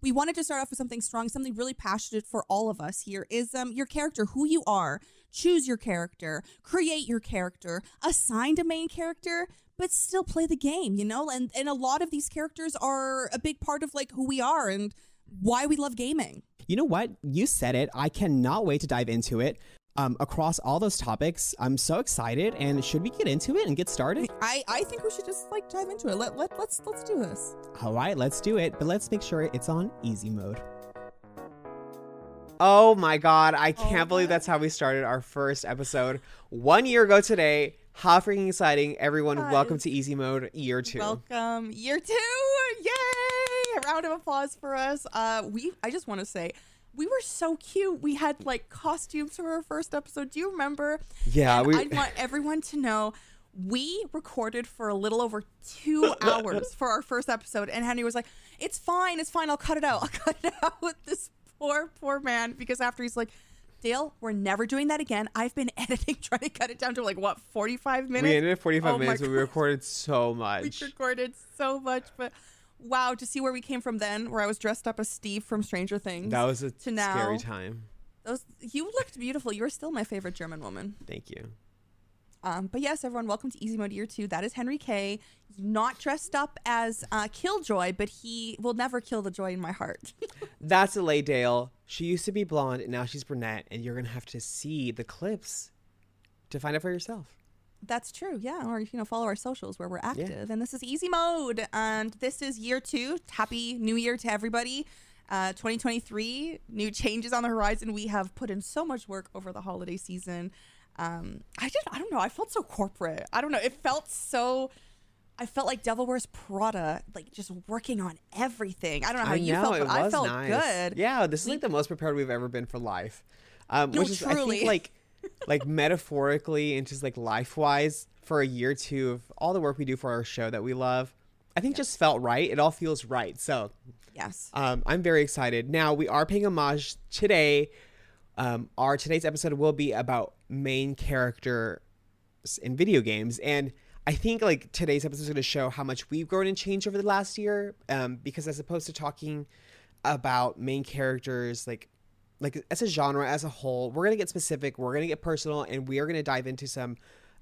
we wanted to start off with something strong, something really passionate for all of us here is um your character, who you are. Choose your character, create your character, assign a main character, but still play the game, you know? And and a lot of these characters are a big part of like who we are and why we love gaming. You know what? You said it. I cannot wait to dive into it. Um, across all those topics, I'm so excited. And should we get into it and get started? I, I think we should just like dive into it. Let, let let's let's do this. All right, let's do it. But let's make sure it's on easy mode. Oh my god, I can't Oh believe my- that's how we started our first episode one year ago today. How freaking exciting. Everyone, Guys. welcome to easy mode year two. Welcome, year two! Yay! A round of applause for us. Uh, we I just want to say. We were so cute. We had like costumes for our first episode. Do you remember? Yeah, we- I want everyone to know we recorded for a little over two hours for our first episode, and Henry was like, "It's fine, it's fine. I'll cut it out. I'll cut it out." With this poor, poor man, because after he's like, "Dale, we're never doing that again." I've been editing, trying to cut it down to like what forty-five minutes. we ended at 45 Oh minutes, but we recorded so much. We recorded so much, but wow, to see where we came from then, where I was dressed up as Steve from Stranger Things. That was a to now. scary time. Those you looked beautiful. You were still my favorite German woman. Thank you. Um, but yes, everyone, welcome to Easy Mode Year Two. That is Henry K. Not dressed up as uh, Killjoy, but he will never kill the joy in my heart. That's Elaine Dale. She used to be blonde, and now she's brunette, and you're gonna have to see the clips to find out for yourself. That's true, yeah. Or you know, follow our socials where we're active. And this is Easy Mode, and this is Year Two. Happy New Year to everybody. Uh, 2023, new changes on the horizon. We have put in so much work over the holiday season. Um, I just, I don't know. I felt so corporate. I don't know. It felt so. I felt like Devil Wears Prada, like just working on everything. I don't know how I you know felt, but I felt nice. good. Yeah, this is like the most prepared we've ever been for life. Um, No, which is I truly. think like like metaphorically and just like life wise for a year or two of all the work we do for our show that we love. I think just felt right. It all feels right. So Yes. um, I'm very excited. Now we are paying homage today. Um, our today's episode will be about main characters in video games, and I think like today's episode is going to show how much we've grown and changed over the last year. Um, because as opposed to talking about main characters, like like as a genre as a whole, we're gonna get specific, we're gonna get personal, and we are gonna dive into some.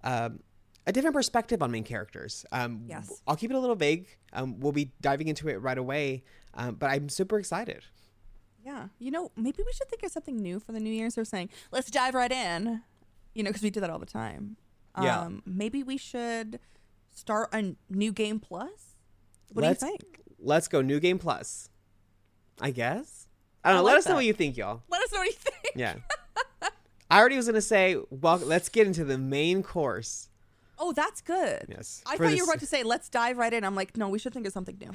Um, a different perspective on main characters. Um, Yes. I'll keep it a little vague. Um, we'll be diving into it right away, um, but I'm super excited. Yeah. You know, maybe we should think of something new for the New Year's. We're saying, let's dive right in, you know, because we do that all the time. Yeah. Um, maybe we should start a new game plus. What Let's- do you think? Let's go new game plus. I guess. I don't I know. Let like us know what you think, y'all. Let us know what you think. Yeah. I already was gonna say, well, let's get into the main course. Oh, that's good. Yes. I for thought you were about to say, let's dive right in. I'm like, no, we should think of something new.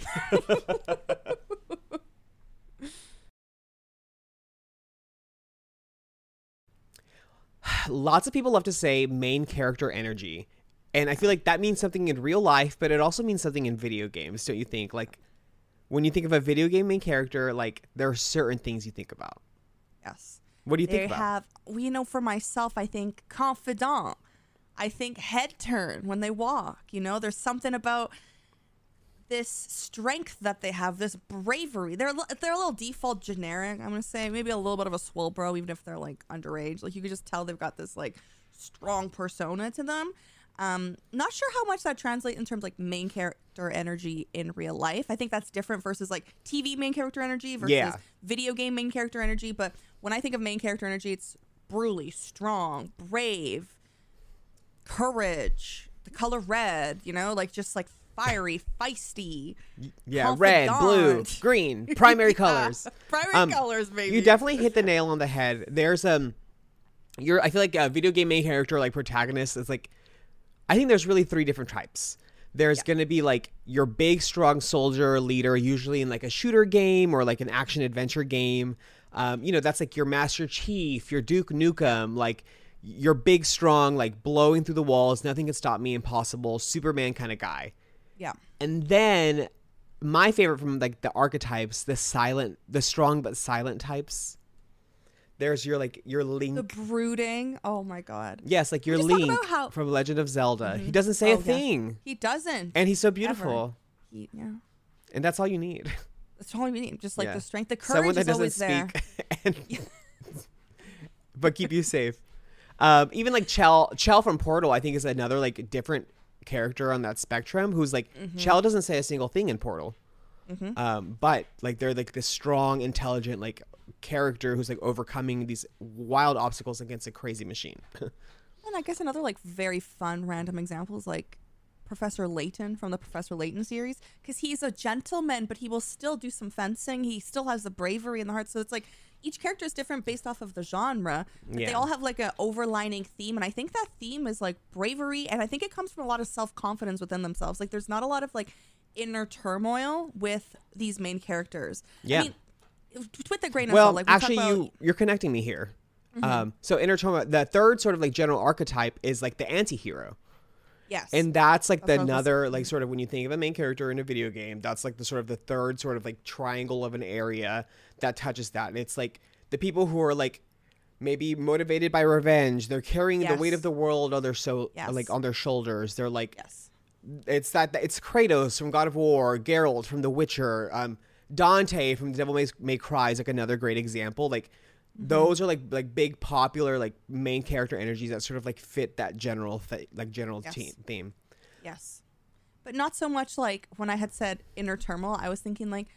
Lots of people love to say main character energy, and I feel like that means something in real life, but it also means something in video games. Don't you think? Like, when you think of a video game main character, like there are certain things you think about. yes. What do you they think about? have, well, you know, for myself, I think confidant. I think head turn when they walk. You know, there's something about this strength that they have, this bravery. They're a they're a little default generic. I'm gonna say maybe a little bit of a swole bro, even if they're like underage. Like you could just tell they've got this like strong persona to them. Um, not sure how much that translates in terms of, like main character energy in real life. I think that's different versus like TV main character energy versus Yeah. video game main character energy. But when I think of main character energy, it's brutally strong, brave, courage, the color red, you know, like just like fiery, feisty. yeah, red, blue, green, primary colors. Primary Um, colors, baby. You definitely hit the nail on the head. There's um, you're. I feel like a video game main character, like protagonist, is like. I think there's really three different types. There's gonna be like your big, strong soldier leader, usually in like a shooter game or like an action adventure game. Um, you know, that's like your Master Chief, your Duke Nukem, like your big, strong, like blowing through the walls, nothing can stop me, impossible, Superman kind of guy. yeah. And then my favorite from like the archetypes, the silent, the strong but silent types. There's your like your Link. The brooding. Oh my god. yes, like your Link how- from Legend of Zelda. He doesn't say Oh, a thing, He doesn't. and he's so beautiful, He, yeah. and that's all you need. That's all you need. Just like Yeah. the strength, the courage Someone that is doesn't always there. and, but keep you safe. Um, even like Chell, Chell from Portal, I think is another like different character on that spectrum. Who's like Mm-hmm. Chell doesn't say a single thing in Portal, um, but like they're like this strong, intelligent like character who's like overcoming these wild obstacles against a crazy machine. And I guess another like very fun random example is like Professor Layton from the Professor Layton series because he's a gentleman, but he will still do some fencing. He still has the bravery in the heart. So it's like each character is different based off of the genre, but they all have like an overlining theme. And I think that theme is like bravery, and I think it comes from a lot of self confidence within themselves. Like there's not a lot of like inner turmoil with these main characters. Yeah. I mean, with the grain of well, salt, like we actually, about- Mm-hmm. you you're connecting me here. Um, so inner trauma, the third sort of like general archetype is like the anti-hero. yes, And that's like That's the another like sort of when you think of a main character in a video game, that's like the sort of the third sort of like triangle of an area that touches that. And it's like the people who are like maybe motivated by revenge, they're carrying the weight of the world on their so Yes. like on their shoulders. They're like yes, it's that it's Kratos from God of War, Geralt from The Witcher, um, Dante from The Devil May, May Cry is like another great example. Like Mm-hmm. those are like like big popular like main character energies that sort of like fit that general th- like general Yes. team theme. Yes. But not so much like when I had said inner turmoil, I was thinking like,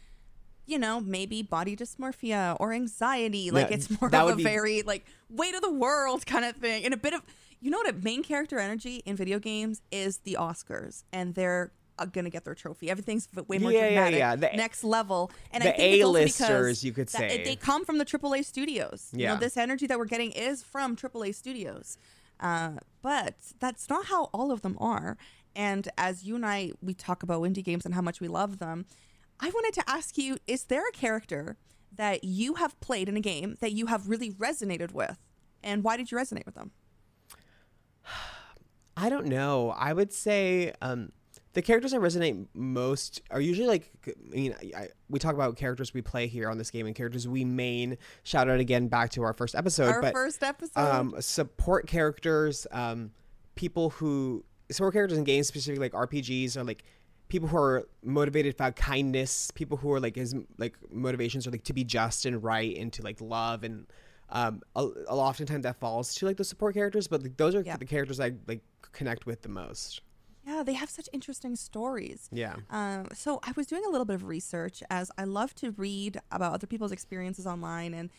you know, maybe body dysmorphia or anxiety. Like Yeah, it's more of a be- very like weight of the world kind of thing. And a bit of you know what a main character energy in video games is the Oscars and they're gonna get their trophy. Everything's way more Yeah, yeah, dramatic, yeah. The- next level. And the I think it's also because A-listers, you could that- say. they come from the AAA studios. You Yeah. know, this energy that we're getting is from AAA studios. Uh, but that's not how all of them are. And as you and I, we talk about indie games and how much we love them. I wanted to ask you: Is there a character that you have played in a game that you have really resonated with, and why did you resonate with them? I don't know. I would say um, the characters I resonate most are usually like I mean I, I, we talk about characters we play here on this game and characters we main. Shout out again back to our first episode, Our but first episode. um, support characters, um, people who support characters in games, specifically like RPGs, are like people who are motivated by kindness, people who are like his like motivations are like to be just and right and to like love and um, a, a oftentimes that falls to like the support characters, but like, those are Yeah. the characters I like connect with the most. Yeah, they have such interesting stories. Yeah. Um, so I was doing a little bit of research as I love to read about other people's experiences online, and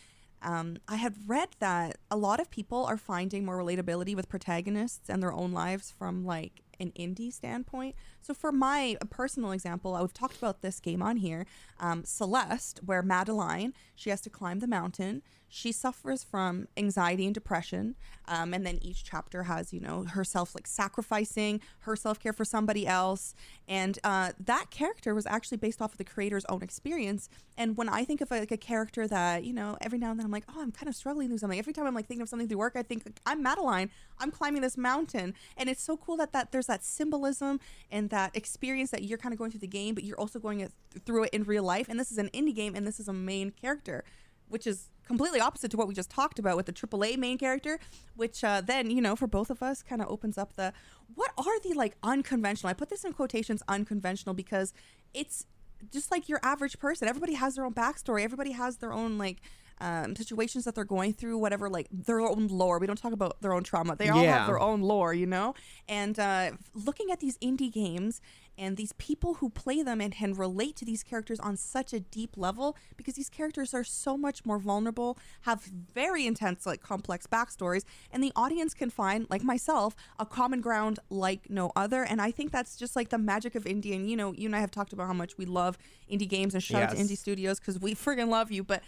um, I had read that a lot of people are finding more relatability with protagonists and their own lives from like an indie standpoint. So for my personal example, I've talked about this game on here, um, Celeste, where Madeline she has to climb the mountain. She suffers from anxiety and depression, um, and then each chapter has you know herself like sacrificing her self care for somebody else, and uh, that character was actually based off of the creator's own experience. And when I think of like a character that you know every now and then I'm like, oh, I'm kind of struggling through something. Every time I'm like thinking of something through work, I think like, I'm Madeline. I'm climbing this mountain, and it's so cool that that there's that symbolism and that experience that you're kind of going through the game, but you're also going through it in real life. And this is an indie game, and this is a main character, which is completely opposite to what we just talked about with the AAA main character, which uh, then you know for both of us kind of opens up the what are the like unconventional. I put this in quotations unconventional because it's just like your average person. Everybody has their own backstory. Everybody has their own like um, situations that they're going through, whatever, like their own lore. We don't talk about their own trauma. They all Yeah. have their own lore, you know? And uh, looking at these indie games and these people who play them and can relate to these characters on such a deep level because these characters are so much more vulnerable, have very intense, like complex backstories, and the audience can find, like myself, a common ground like no other. And I think that's just like the magic of indie. And you know, you and I have talked about how much we love indie games and shout out to indie studios because we friggin' love you. But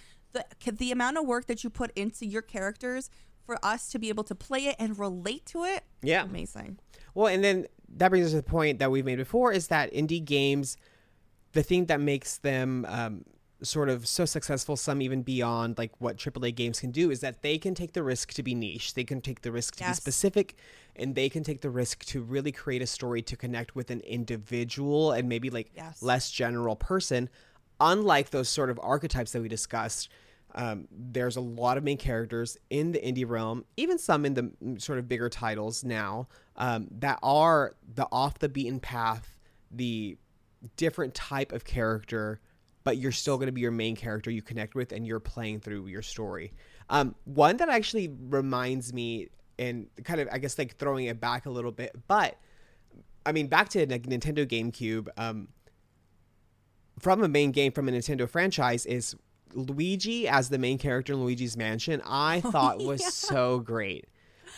the the amount of work that you put into your characters for us to be able to play it and relate to it, Yeah. amazing. Well, and then that brings us to the point that we've made before is that indie games, the thing that makes them um, sort of so successful, some even beyond like what AAA games can do, is that they can take the risk to be niche. They can take the risk to be specific, and they can take the risk to really create a story to connect with an individual and maybe like Yes. less general person. Unlike those sort of archetypes that we discussed, um, there's a lot of main characters in the indie realm, even some in the sort of bigger titles now, um, that are the off the beaten path, the different type of character, but you're still going to be your main character you connect with and you're playing through your story. Um, one that actually reminds me and kind of I guess like throwing it back a little bit, but I mean back to like Nintendo GameCube. Um, from a main game from a Nintendo franchise is Luigi as the main character in Luigi's Mansion. I thought was yeah. so great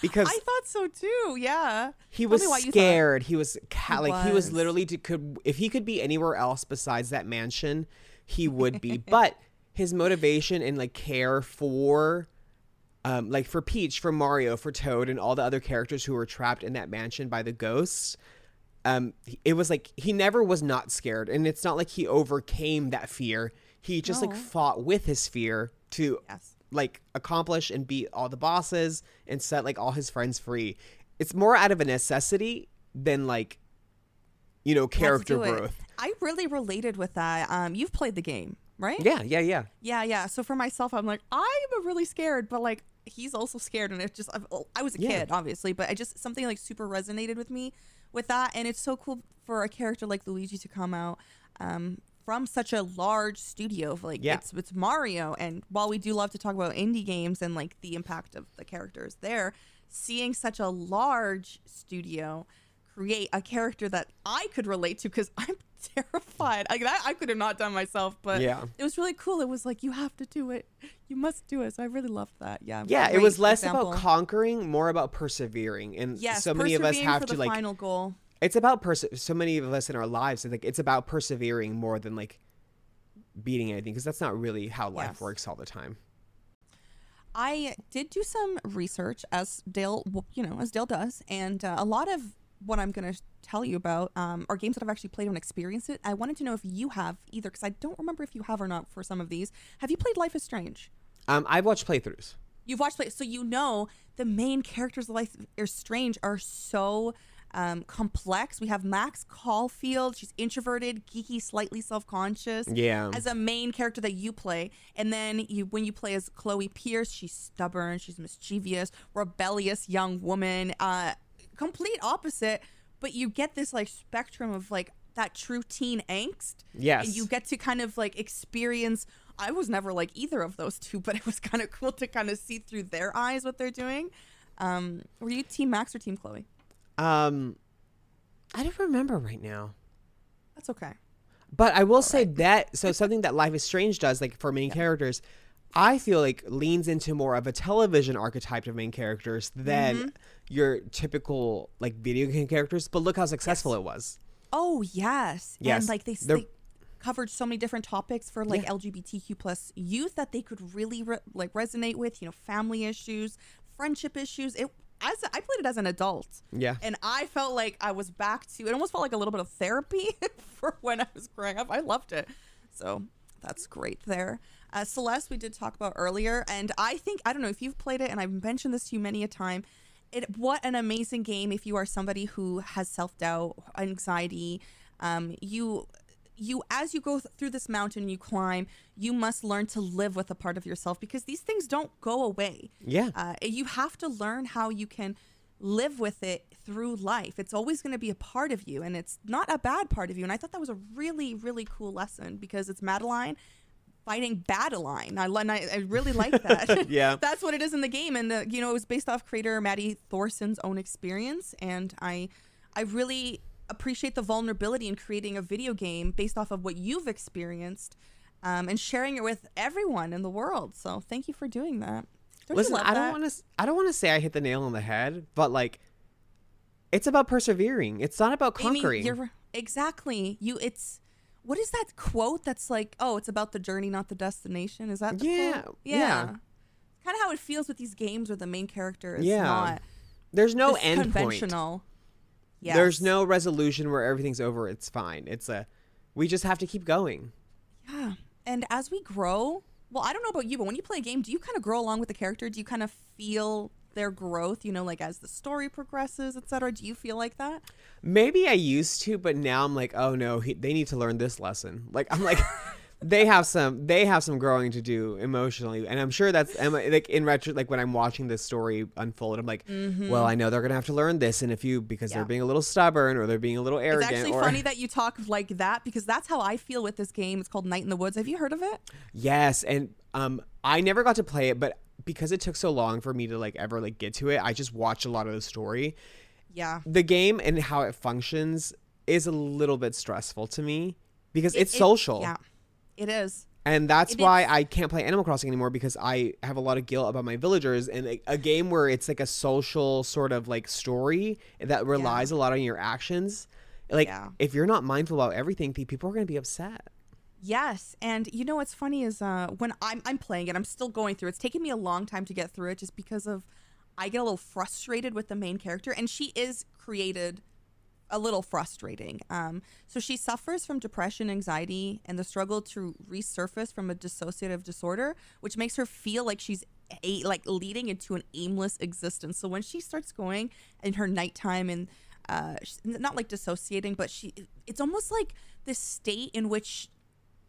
because I thought so too. Yeah. he Tell was me why you thought- scared. He was ca- He like he was was. literally to, could if he could be anywhere else besides that mansion, he would be. but his motivation and like care for um like for Peach, for Mario, for Toad and all the other characters who were trapped in that mansion by the ghosts um it was like he never was not scared and it's not like he overcame that fear he just like fought with his fear to Yes. like accomplish and beat all the bosses and set like all his friends free it's more out of a necessity than like you know character it. growth I really related with that. Um, you've played the game, right? yeah yeah yeah Yeah, yeah. So for myself, I'm like, I'm really scared, but like he's also scared, and it just I've, I was a Yeah. kid, obviously, but I just something like super resonated with me with that, and it's so cool for a character like Luigi to come out um, from such a large studio. Like Yeah. it's it's Mario, and while we do love to talk about indie games and like the impact of the characters there, seeing such a large studio create a character that I could relate to because I'm terrified. Like that, I could have not done myself, but Yeah. it was really cool. It was like you have to do it, you must do it. So I really loved that. Yeah, yeah it was less example. about conquering more about persevering and yes, so many of us have to like final goal. It's about perse- so many of us in our lives like it's about persevering more than like beating anything because that's not really how life Yes. works all the time I did do some research, as Dale, you know, as Dale does, and uh, a lot of what I'm going to tell you about um, are games that I've actually played and experienced it. I wanted to know if you have either, because I don't remember if you have or not for some of these. Have you played Life is Strange? um i've watched playthroughs You've watched play, so you know the main characters of Life is Strange are so um, complex. We have Max Caulfield. She's introverted, geeky, slightly self-conscious. Yeah. As a main character that you play, and then you when you play as Chloe Pierce, she's stubborn, she's mischievous, rebellious young woman. Uh, complete opposite, but you get this like spectrum of like that true teen angst. Yes. And you get to kind of like experience. I was never like either of those two, but it was kind of cool to kind of see through their eyes what they're doing. Um, were you Team Max or Team Chloe? Um, I don't remember right now. That's okay. But I will say that so something that Life is Strange does, like for main characters, I feel like leans into more of a television archetype of main characters than Mm-hmm. your typical like video game characters. But look how successful it was. Oh yes, Yes, And like they, they covered so many different topics for like Yeah. LGBTQ plus youth that they could really re- like resonate with. You know, family issues, friendship issues. It as I played it as an adult. Yeah. And I felt like I was back to it almost felt like a little bit of therapy for when I was growing up. I loved it. So that's great there. Uh, Celeste, we did talk about earlier, and I think I don't know if you've played it, and I've mentioned this to you many a time. It what an amazing game if you are somebody who has self doubt, anxiety. Um, you you as you go th- through this mountain you climb you must learn to live with a part of yourself because these things don't go away Yeah. uh, you have to learn how you can live with it through life. It's always going to be a part of you, and it's not a bad part of you. And I thought that was a really, really cool lesson because it's Madeline fighting Badeline. I, I, I really like that. Yeah. that's what it is in the game, and uh, you know it was based off creator Maddy Thorson's own experience, and I, I really appreciate the vulnerability in creating a video game based off of what you've experienced. Um, and sharing it with everyone in the world. So thank you for doing that. Don't Listen, I don't want to. I don't want to say I hit the nail on the head, but like, it's about persevering. It's not about Amy, conquering. you're exactly you. It's what is that quote that's like? Oh, it's about the journey, not the destination. Is that the Yeah, quote? yeah. Kind of how it feels with these games where the main character is Yeah. not There's no end point. Yes. There's no resolution where everything's over. It's fine. It's a. We just have to keep going. Yeah. And as we grow, well, I don't know about you, but when you play a game, do you kind of grow along with the character? Do you kind of feel their growth? You know, like as the story progresses, etc. Do you feel like that? Maybe I used to, but now I'm like, oh no, he, they need to learn this lesson. Like I'm like, they have some they have some growing to do emotionally and i'm sure that's and, like in retro like when i'm watching this story unfold i'm like well i know they're gonna have to learn this in a few because Mm-hmm. Yeah. they're being a little stubborn or they're being a little arrogant It's actually or funny that you talk like that because that's how I feel with this game. It's called Night in the Woods. Have you heard of it? yes and um i never got to play it but because it took so long for me to like ever like get to it i just watched a lot of the story Yeah. the game and how it functions is a little bit stressful to me because It- it's it- social Yeah, it is. and that's It why is- I can't play Animal Crossing anymore because I have a lot of guilt about my villagers and a, a game where it's like a social sort of like story that relies a lot on your actions. Like Yeah. if you're not mindful about everything, pe- people are going to be upset. Yes, and you know what's funny is uh, when I'm I'm playing it, I'm still going through. It's taking me a long time to get through it, just because of I get a little frustrated with the main character, and she is created a little frustrating. Um, so she suffers from depression, anxiety, and the struggle to resurface from a dissociative disorder, which makes her feel like she's a, like leading into an aimless existence. So when she starts going in her nighttime and uh, not like dissociating, but she it's almost like this state in which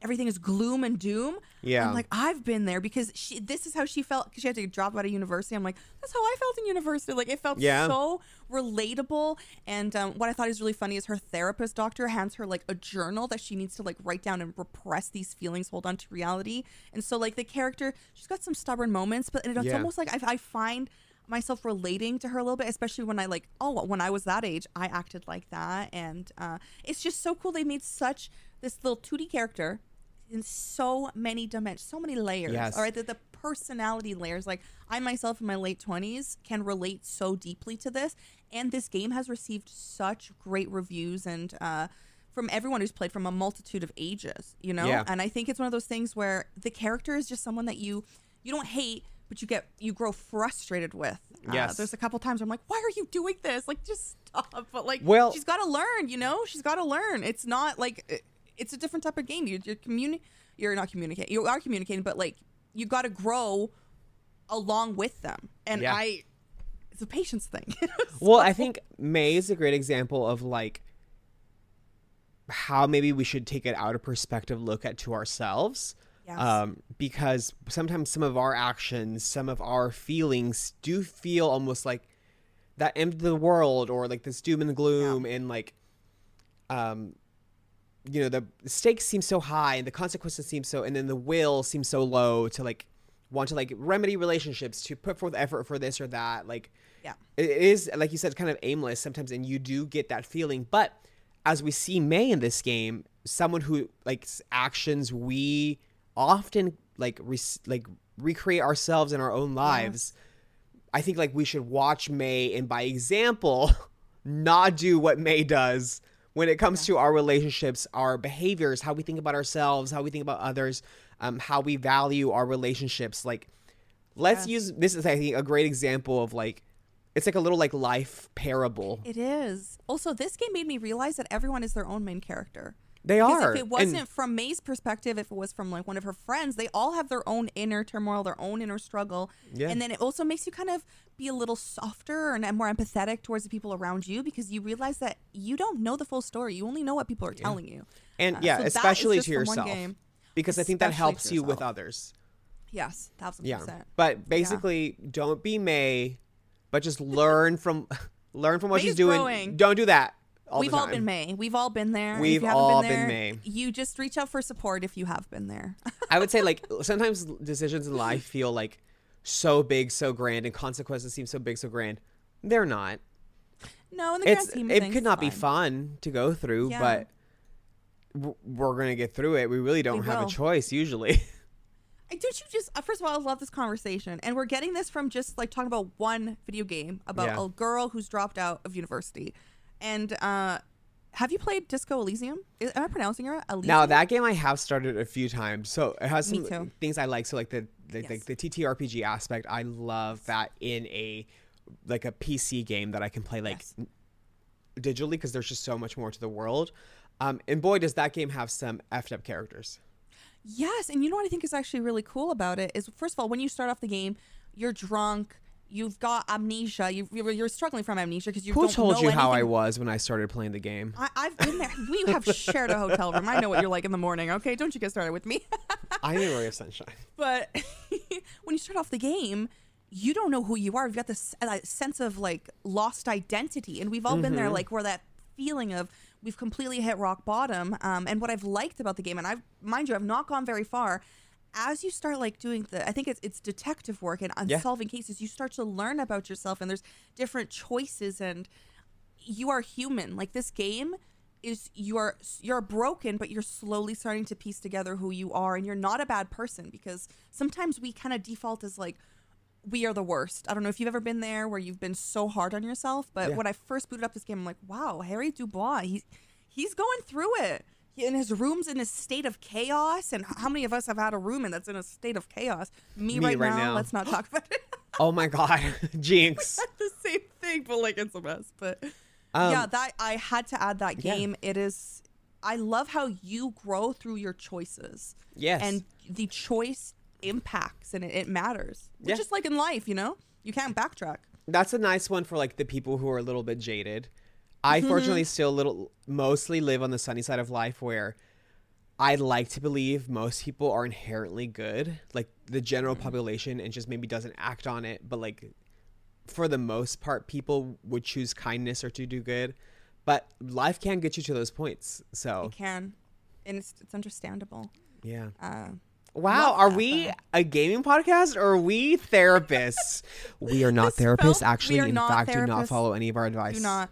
everything is gloom and doom. Yeah. I'm like, I've been there because she, this is how she felt because she had to drop out of university. I'm like, that's how I felt in university. Like, it felt Yeah. so relatable. And um, what I thought is really funny is her therapist doctor hands her like a journal that she needs to like write down and repress these feelings, hold on to reality. And so, like, the character, she's got some stubborn moments, but it's Yeah. almost like I, I find myself relating to her a little bit, especially when I like, oh, when I was that age, I acted like that, and uh, it's just so cool. They made such this little 2D character in so many dimensions, so many layers. Yes. All right, the, the personality layers. Like I myself in my late twenties can relate so deeply to this, and this game has received such great reviews and. uh from everyone who's played from a multitude of ages, you know, Yeah. and I think it's one of those things where the character is just someone that you you don't hate, but you get you grow frustrated with. Uh, Yes. there's a couple times where I'm like, why are you doing this? Like, just stop. But like, Well- she's got to learn. You know, she's got to learn. It's not like it- it's a different type of game. You're, you're communi- You're not communicating. You are communicating, but like you got to grow along with them. And Yeah. I, it's a patience thing. Well, I think Mae is a great example of like how maybe we should take it out of perspective look at to ourselves. Yes. Um, because sometimes some of our actions, some of our feelings do feel almost like that end of the world or like this doom and gloom and like um you know the stakes seem so high and the consequences seem so and then the will seems so low to like want to like remedy relationships to put forth effort for this or that like yeah. it is like you said kind of aimless sometimes and you do get that feeling but as we see Mae in this game someone who like actions we often like re- like recreate ourselves in our own lives i think like we should watch Mae and by example not do what Mae does when it comes to our relationships our behaviors how we think about ourselves how we think about others um, how we value our relationships like let's Yes. use this is i think a great example of like it's like a little like life parable It is. Also, this game made me realize that everyone is their own main character. They are if it wasn't from Mae's perspective, if it was from like one of her friends, they all have their own inner turmoil, their own inner struggle. Yeah. And then it also makes you kind of be a little softer and more empathetic towards the people around you because you realize that you don't know the full story. You only know what people are telling you. and Uh, yeah so especially to yourself game. because i think that helps you with others Yes, thousand yeah percent. but basically don't be Mae but just learn from learn from what she's doing growing. don't do that all We've all been Mae. We've all been there. We've if you all been, been Mae. You just reach out for support if you have been there. I would say like sometimes decisions in life feel like so big, so grand, and consequences seem so big, so grand. They're not. no, in the grand It's scheme it could not be fun to go through, Yeah. but we're gonna get through it. We really don't We have will. a choice usually. Don't you just uh, first of all, I love this conversation, and we're getting this from just like talking about one video game about Yeah. a girl who's dropped out of university. And uh, have you played Disco Elysium? Is, am I pronouncing it right? Elysium? now that game I have started a few times, so it has some things I like. So like the the, Yes. like the TTRPG aspect, I love that in a like a PC game that I can play like Yes. digitally because there's just so much more to the world. Um, and boy, does that game have some effed up characters. Yes, and you know what I think is actually really cool about it is first of all, when you start off the game, you're drunk, you've got amnesia. You, you're struggling from amnesia because you Who don't told you how I was when I started playing the game? I, I've been there. We have shared a hotel room. I know what you're like in the morning. Okay, don't you get started with me. I am a ray of sunshine. but when you start off the game, you don't know who you are. You've got this uh, sense of like lost identity, and we've all been there, Mm-hmm. like where that feeling of we've completely hit rock bottom. Um, and what I've liked about the game, and I've mind you, I've not gone very far. As you start like doing the, I think it's it's detective work and Yeah. solving cases. You start to learn about yourself, and there's different choices, and you are human. Like this game is you are you're broken, but you're slowly starting to piece together who you are, and you're not a bad person because sometimes we kind of default as like we are the worst. I don't know if you've ever been there where you've been so hard on yourself, but Yeah. when I first booted up this game, I'm like, wow, Harry Dubois, he's he's going through it. And his room's in a state of chaos. And how many of us have had a room and that's in a state of chaos? Me, Me right, right now. now. Let's not talk about it. Oh my god, Jinx. the same thing, but like it's a mess. But Um, yeah, that I had to add that Yeah. game. It is. I love how you grow through your choices. Yes. And the choice impacts and it, it matters. Yeah. Just like in life, you know, you can't backtrack. That's a nice one for like the people who are a little bit jaded. Mm-hmm. I fortunately still little mostly live on the sunny side of life where I like to believe most people are inherently good, like the general Mm-hmm. population and just maybe doesn't act on it, but like for the most part people would choose kindness or to do good. But life can get you to those points. So, It can, and it's it's understandable. yeah. Uh, Wow, are that, we though. a gaming podcast or are we therapists? we are not This therapists. Actually, in fact, do not follow any of our advice. do not.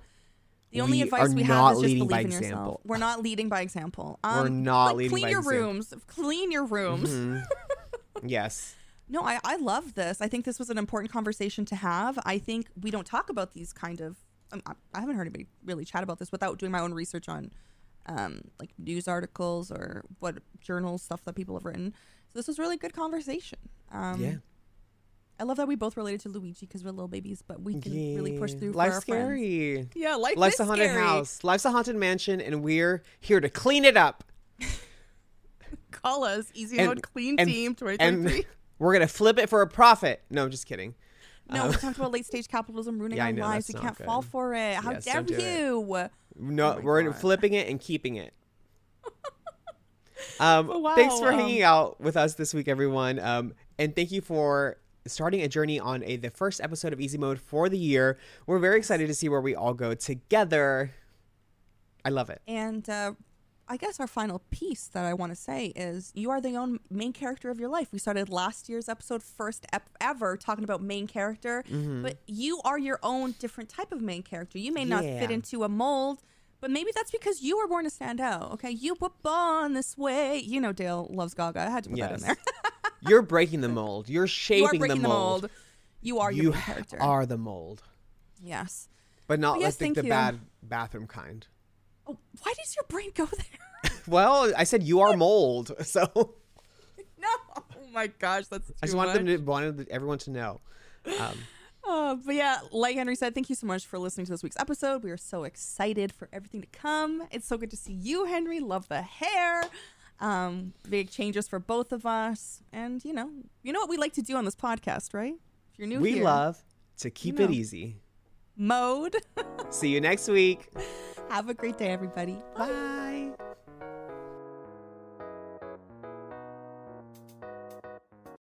The only We advice we have is just believe in example. yourself. We're not leading by example. Um, We're not like, leading clean by your example. rooms. Clean your rooms. Mhm. yes. No, I, I love this. I think this was an important conversation to have. I think we don't talk about these kind of. Um, I, I haven't heard anybody really chat about this without doing my own research on, um, like news articles or what journals stuff that people have written. So this was really good conversation. Um, yeah. I love that we both related to Luigi because we're little babies, but we can really push through Life's for our friends. scary. Yeah, life Life's a haunted scary. house. Life's a haunted mansion, and we're here to clean it up. Call us Easy And- Mode Clean and- Team And 2023. we're gonna flip it for a profit. No, just kidding. No, Um, we talked about late stage capitalism ruining Yeah, our know, lives. We can't fall for it. How Yes, dare it. you? No, my we're God. flipping it and keeping it. um, Wow, thanks for um, hanging out with us this week, everyone. Um, and thank you for starting a journey on a the first episode of Easy Mode for the year. We're very excited to see where we all go together. I love it. And uh, I guess our final piece that I want to say is you are the own main character of your life. We started last year's episode, first ep- ever, talking about main character, Mm-hmm. but you are your own different type of main character. You may not fit into a mold. But maybe that's because you were born to stand out. Okay, you were born this way. You know, Dale loves Gaga. I had to put that in there. You're breaking the mold. You're shaping you shaping breaking the mold. You are your You character. are the mold, Yes. but not But yes, like thank the bad bathroom kind. Oh, why does your brain go there? Well, I said you are mold, so no. Oh my gosh, that's I just wanted them to wanted everyone to know. Um, Uh, but yeah, like Henry said, thank you so much for listening to this week's episode. We are so excited for everything to come. It's so good to see you, Henry. Love the hair. Um, big changes for both of us. And you know, you know what we like to do on this podcast, right? If you're new we here, love to keep You it easy. mode. See you next week. Have a great day, everybody. Bye.